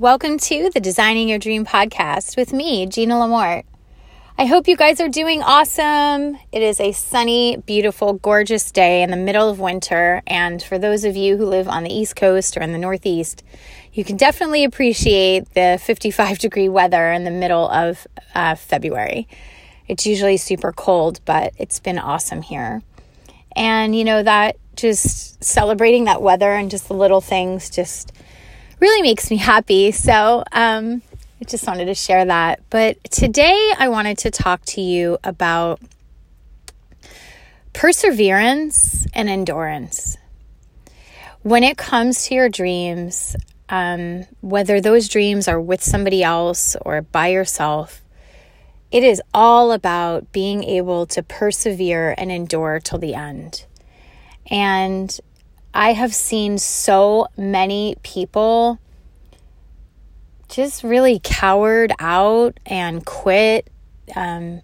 Welcome to the Designing Your Dream podcast with me, Gina Lamort. I hope you guys are doing awesome. It is a sunny, beautiful, gorgeous day in the middle of winter. And for those of you who live on the East Coast or in the Northeast, you can definitely appreciate the 55 degree weather in the middle of uh, February. It's usually super cold, but it's been awesome here. And, you know, that just celebrating that weather and just the little things just really makes me happy. So, um, I just wanted to share that. But today I wanted to talk to you about perseverance and endurance. When it comes to your dreams, um, whether those dreams are with somebody else or by yourself, it is all about being able to persevere and endure till the end. And I have seen so many people just really cowered out and quit, um,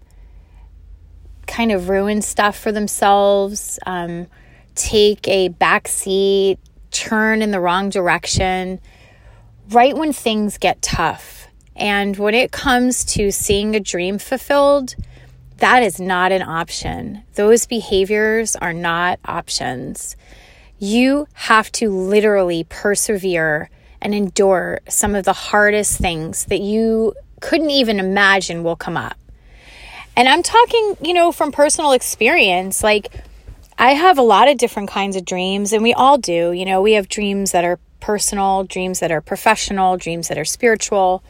kind of ruin stuff for themselves, um, take a back seat, turn in the wrong direction right when things get tough. And when it comes to seeing a dream fulfilled, that is not an option. Those behaviors are not options. You have to literally persevere and endure some of the hardest things that you couldn't even imagine will come up. And I'm talking, you know, from personal experience. Like, I have a lot of different kinds of dreams, and we all do. You know, we have dreams that are personal, dreams that are professional, dreams that are spiritual.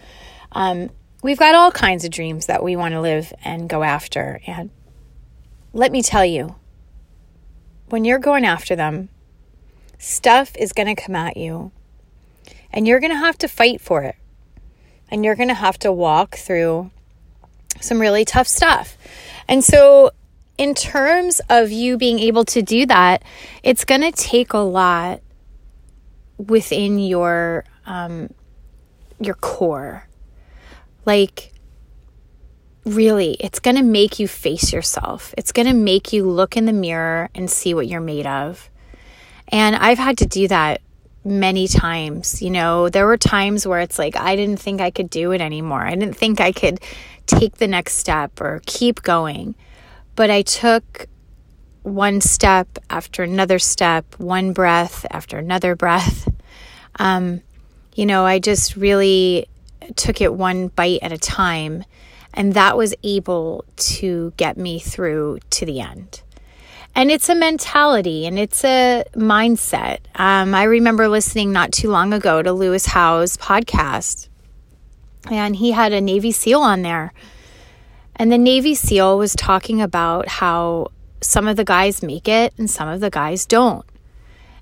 Um, we've got all kinds of dreams that we want to live and go after. And let me tell you, when you're going after them, stuff is going to come at you, and you're going to have to fight for it. And you're going to have to walk through some really tough stuff. And so, in terms of you being able to do that, it's going to take a lot within your um, your core. Like really, it's going to make you face yourself. It's going to make you look in the mirror and see what you're made of. And I've had to do that many times. You know, there were times where it's like I didn't think I could do it anymore. I didn't think I could take the next step or keep going. But I took one step after another step, one breath after another breath. Um, you know, I just really took it one bite at a time, and that was able to get me through to the end. And it's a mentality and it's a mindset. Um, I remember listening not too long ago to Lewis Howes' podcast, and he had a Navy SEAL on there. And the Navy SEAL was talking about how some of the guys make it and some of the guys don't.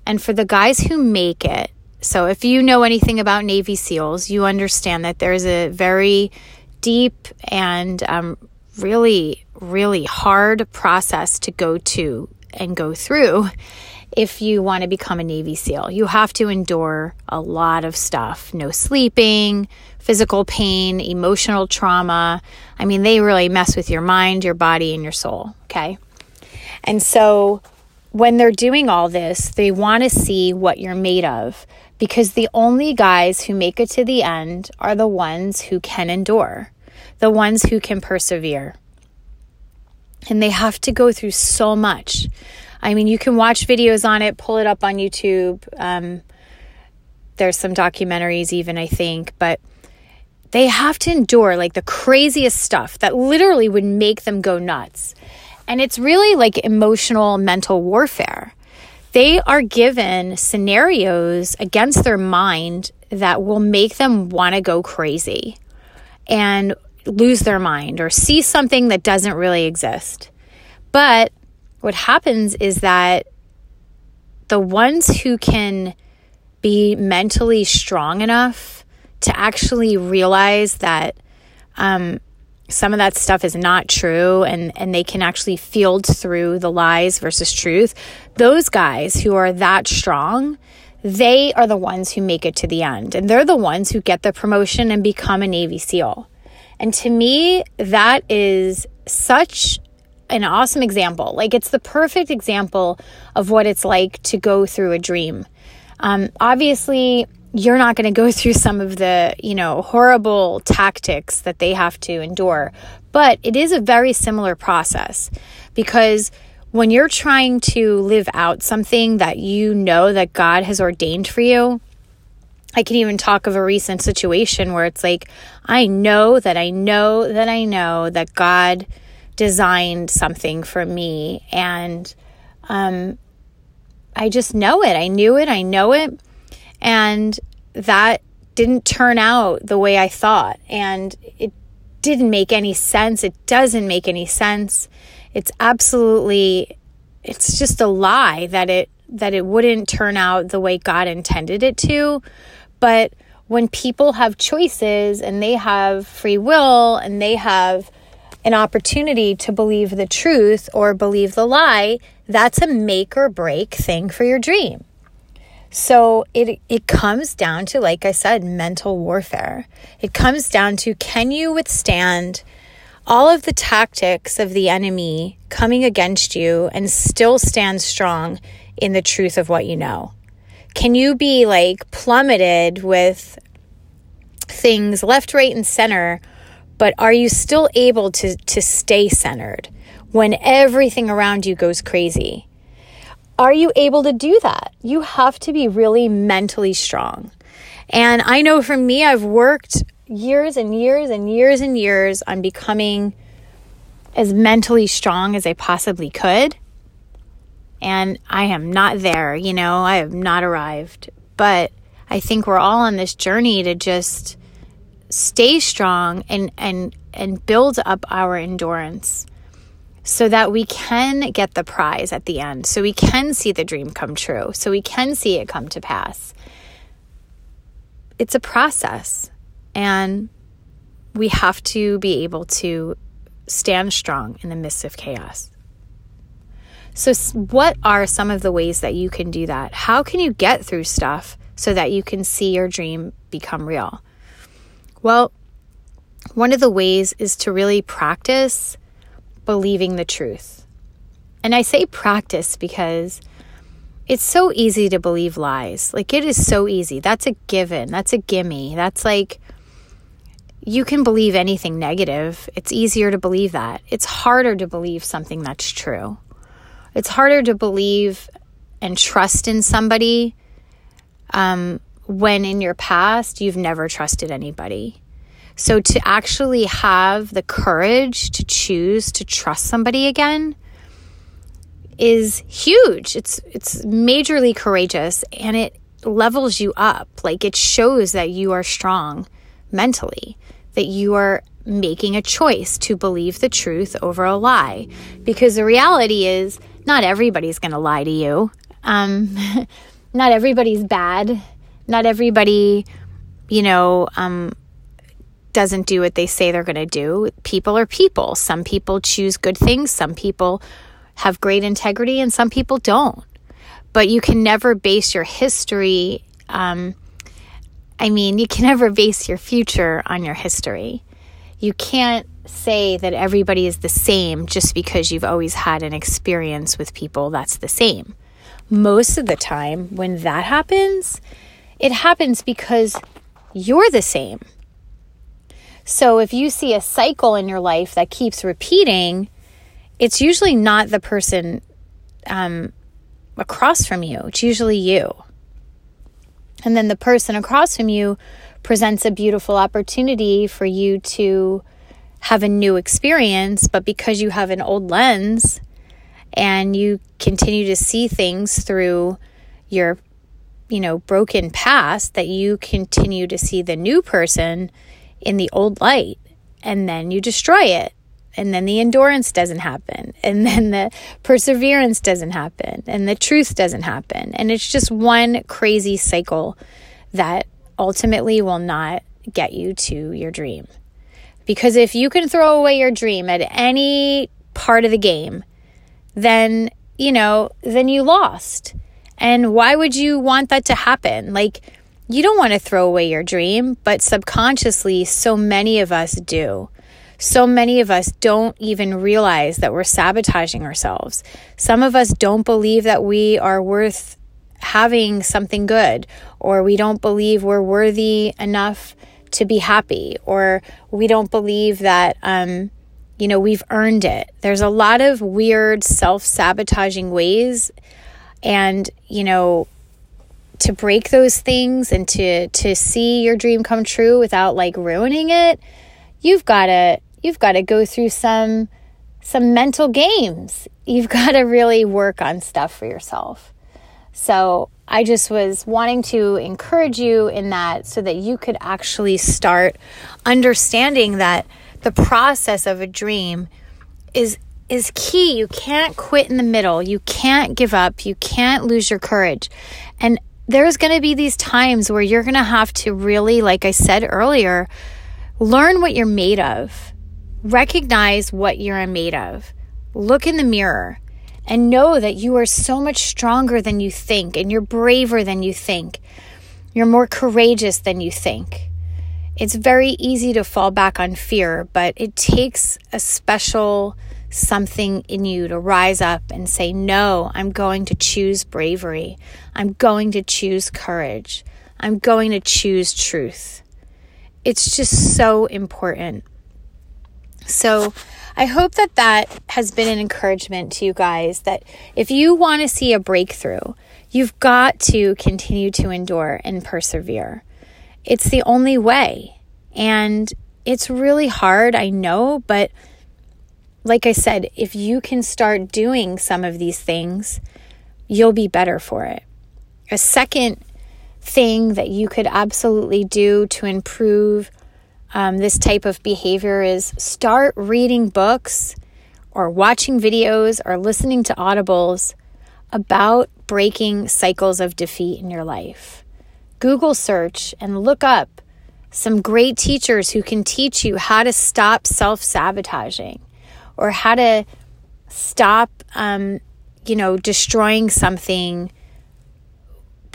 And for the guys who make it, so if you know anything about Navy SEALs, you understand that there's a very deep and um, really, really hard process to go to and go through if you want to become a Navy SEAL. You have to endure a lot of stuff no sleeping, physical pain, emotional trauma. I mean, they really mess with your mind, your body, and your soul. Okay. And so when they're doing all this, they want to see what you're made of because the only guys who make it to the end are the ones who can endure, the ones who can persevere. And they have to go through so much. I mean, you can watch videos on it, pull it up on YouTube. Um, there's some documentaries, even, I think, but they have to endure like the craziest stuff that literally would make them go nuts. And it's really like emotional, mental warfare. They are given scenarios against their mind that will make them want to go crazy and lose their mind or see something that doesn't really exist. But what happens is that the ones who can be mentally strong enough to actually realize that um, some of that stuff is not true and, and they can actually field through the lies versus truth, those guys who are that strong, they are the ones who make it to the end. And they're the ones who get the promotion and become a Navy SEAL. And to me, that is such an awesome example. Like, it's the perfect example of what it's like to go through a dream. Um, obviously, you're not going to go through some of the, you know, horrible tactics that they have to endure. But it is a very similar process because when you're trying to live out something that you know that God has ordained for you, I can even talk of a recent situation where it's like, I know that I know that I know that God designed something for me. And um, I just know it. I knew it. I know it. And that didn't turn out the way I thought. And it didn't make any sense. It doesn't make any sense. It's absolutely, it's just a lie that it that it wouldn't turn out the way God intended it to. But when people have choices and they have free will and they have an opportunity to believe the truth or believe the lie, that's a make or break thing for your dream. So it it comes down to like I said mental warfare. It comes down to can you withstand all of the tactics of the enemy coming against you and still stand strong in the truth of what you know? Can you be like plummeted with things left, right, and center, but are you still able to, to stay centered when everything around you goes crazy? Are you able to do that? You have to be really mentally strong. And I know for me, I've worked years and years and years and years on becoming as mentally strong as I possibly could. And I am not there, you know, I have not arrived. But I think we're all on this journey to just stay strong and and and build up our endurance so that we can get the prize at the end so we can see the dream come true so we can see it come to pass it's a process and we have to be able to stand strong in the midst of chaos so, what are some of the ways that you can do that? How can you get through stuff so that you can see your dream become real? Well, one of the ways is to really practice believing the truth. And I say practice because it's so easy to believe lies. Like, it is so easy. That's a given. That's a gimme. That's like, you can believe anything negative. It's easier to believe that. It's harder to believe something that's true. It's harder to believe and trust in somebody um, when in your past you've never trusted anybody. So to actually have the courage to choose to trust somebody again is huge. It's it's majorly courageous and it levels you up. Like it shows that you are strong mentally, that you are making a choice to believe the truth over a lie. Because the reality is not everybody's going to lie to you. Um, not everybody's bad. Not everybody, you know, um, doesn't do what they say they're going to do. People are people. Some people choose good things. Some people have great integrity, and some people don't. But you can never base your history. Um, I mean, you can never base your future on your history. You can't say that everybody is the same just because you've always had an experience with people that's the same. Most of the time, when that happens, it happens because you're the same. So if you see a cycle in your life that keeps repeating, it's usually not the person um, across from you, it's usually you. And then the person across from you presents a beautiful opportunity for you to have a new experience, but because you have an old lens and you continue to see things through your you know broken past that you continue to see the new person in the old light and then you destroy it and then the endurance doesn't happen and then the perseverance doesn't happen and the truth doesn't happen. And it's just one crazy cycle that ultimately will not get you to your dream because if you can throw away your dream at any part of the game, then, you know, then you lost. And why would you want that to happen? Like, you don't want to throw away your dream, but subconsciously, so many of us do. So many of us don't even realize that we're sabotaging ourselves. Some of us don't believe that we are worth having something good, or we don't believe we're worthy enough to be happy, or we don't believe that, um, you know, we've earned it. There's a lot of weird self sabotaging ways. And, you know, to break those things and to to see your dream come true without like ruining it, you've got to you've got to go through some some mental games. You've got to really work on stuff for yourself. So, I just was wanting to encourage you in that so that you could actually start understanding that the process of a dream is is key. You can't quit in the middle. You can't give up. You can't lose your courage. And there's going to be these times where you're going to have to really, like I said earlier, learn what you're made of, recognize what you're made of, look in the mirror, and know that you are so much stronger than you think, and you're braver than you think. You're more courageous than you think. It's very easy to fall back on fear, but it takes a special something in you to rise up and say, No, I'm going to choose bravery. I'm going to choose courage. I'm going to choose truth. It's just so important. So, I hope that that has been an encouragement to you guys that if you want to see a breakthrough, you've got to continue to endure and persevere. It's the only way. And it's really hard, I know, but like I said, if you can start doing some of these things, you'll be better for it. A second thing that you could absolutely do to improve um, this type of behavior is start reading books or watching videos or listening to audibles about breaking cycles of defeat in your life. Google search and look up some great teachers who can teach you how to stop self sabotaging or how to stop, um, you know, destroying something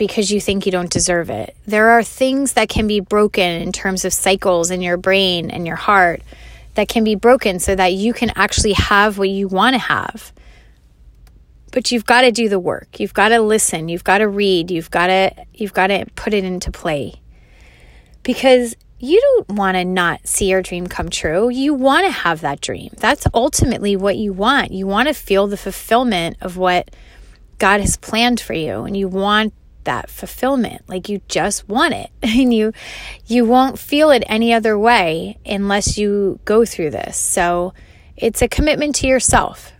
because you think you don't deserve it. There are things that can be broken in terms of cycles in your brain and your heart that can be broken so that you can actually have what you want to have. But you've got to do the work. You've got to listen, you've got to read, you've got to you've got to put it into play. Because you don't want to not see your dream come true. You want to have that dream. That's ultimately what you want. You want to feel the fulfillment of what God has planned for you and you want that fulfillment. Like you just want it. And you you won't feel it any other way unless you go through this. So it's a commitment to yourself.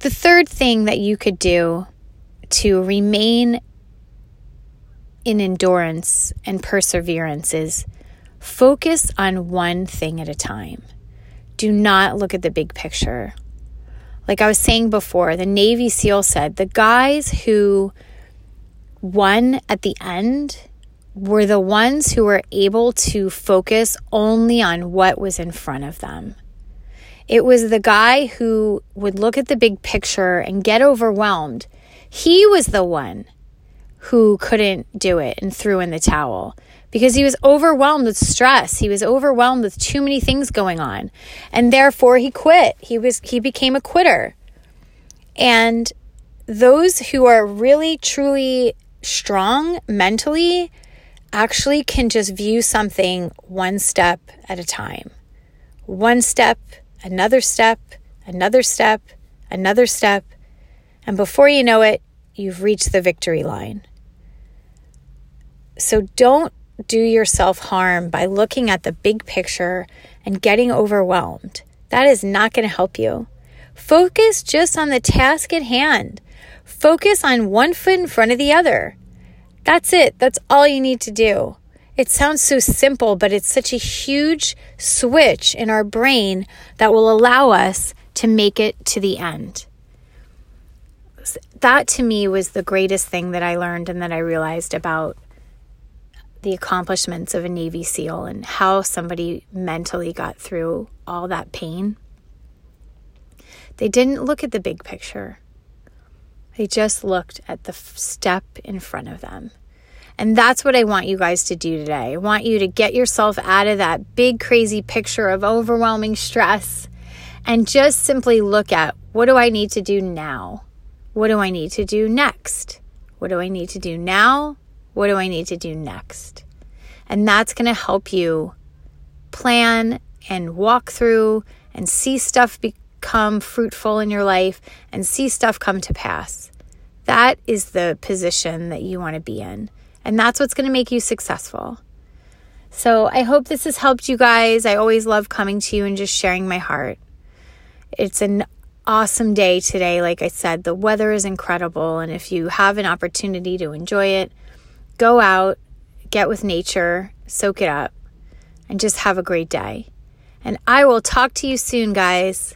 The third thing that you could do to remain in endurance and perseverance is focus on one thing at a time. Do not look at the big picture. Like I was saying before, the Navy SEAL said the guys who won at the end were the ones who were able to focus only on what was in front of them. It was the guy who would look at the big picture and get overwhelmed. He was the one who couldn't do it and threw in the towel because he was overwhelmed with stress. He was overwhelmed with too many things going on. And therefore he quit. He was he became a quitter. And those who are really truly strong mentally actually can just view something one step at a time. One step, another step, another step, another step. And before you know it, you've reached the victory line. So don't do yourself harm by looking at the big picture and getting overwhelmed. That is not going to help you. Focus just on the task at hand. Focus on one foot in front of the other. That's it. That's all you need to do. It sounds so simple, but it's such a huge switch in our brain that will allow us to make it to the end. That to me was the greatest thing that I learned and that I realized about the accomplishments of a Navy SEAL and how somebody mentally got through all that pain. They didn't look at the big picture, they just looked at the step in front of them. And that's what I want you guys to do today. I want you to get yourself out of that big, crazy picture of overwhelming stress and just simply look at what do I need to do now? what do I need to do next? What do I need to do now? What do I need to do next? And that's going to help you plan and walk through and see stuff become fruitful in your life and see stuff come to pass. That is the position that you want to be in. And that's what's going to make you successful. So I hope this has helped you guys. I always love coming to you and just sharing my heart. It's an awesome day today. Like I said, the weather is incredible. And if you have an opportunity to enjoy it, go out, get with nature, soak it up, and just have a great day. And I will talk to you soon, guys.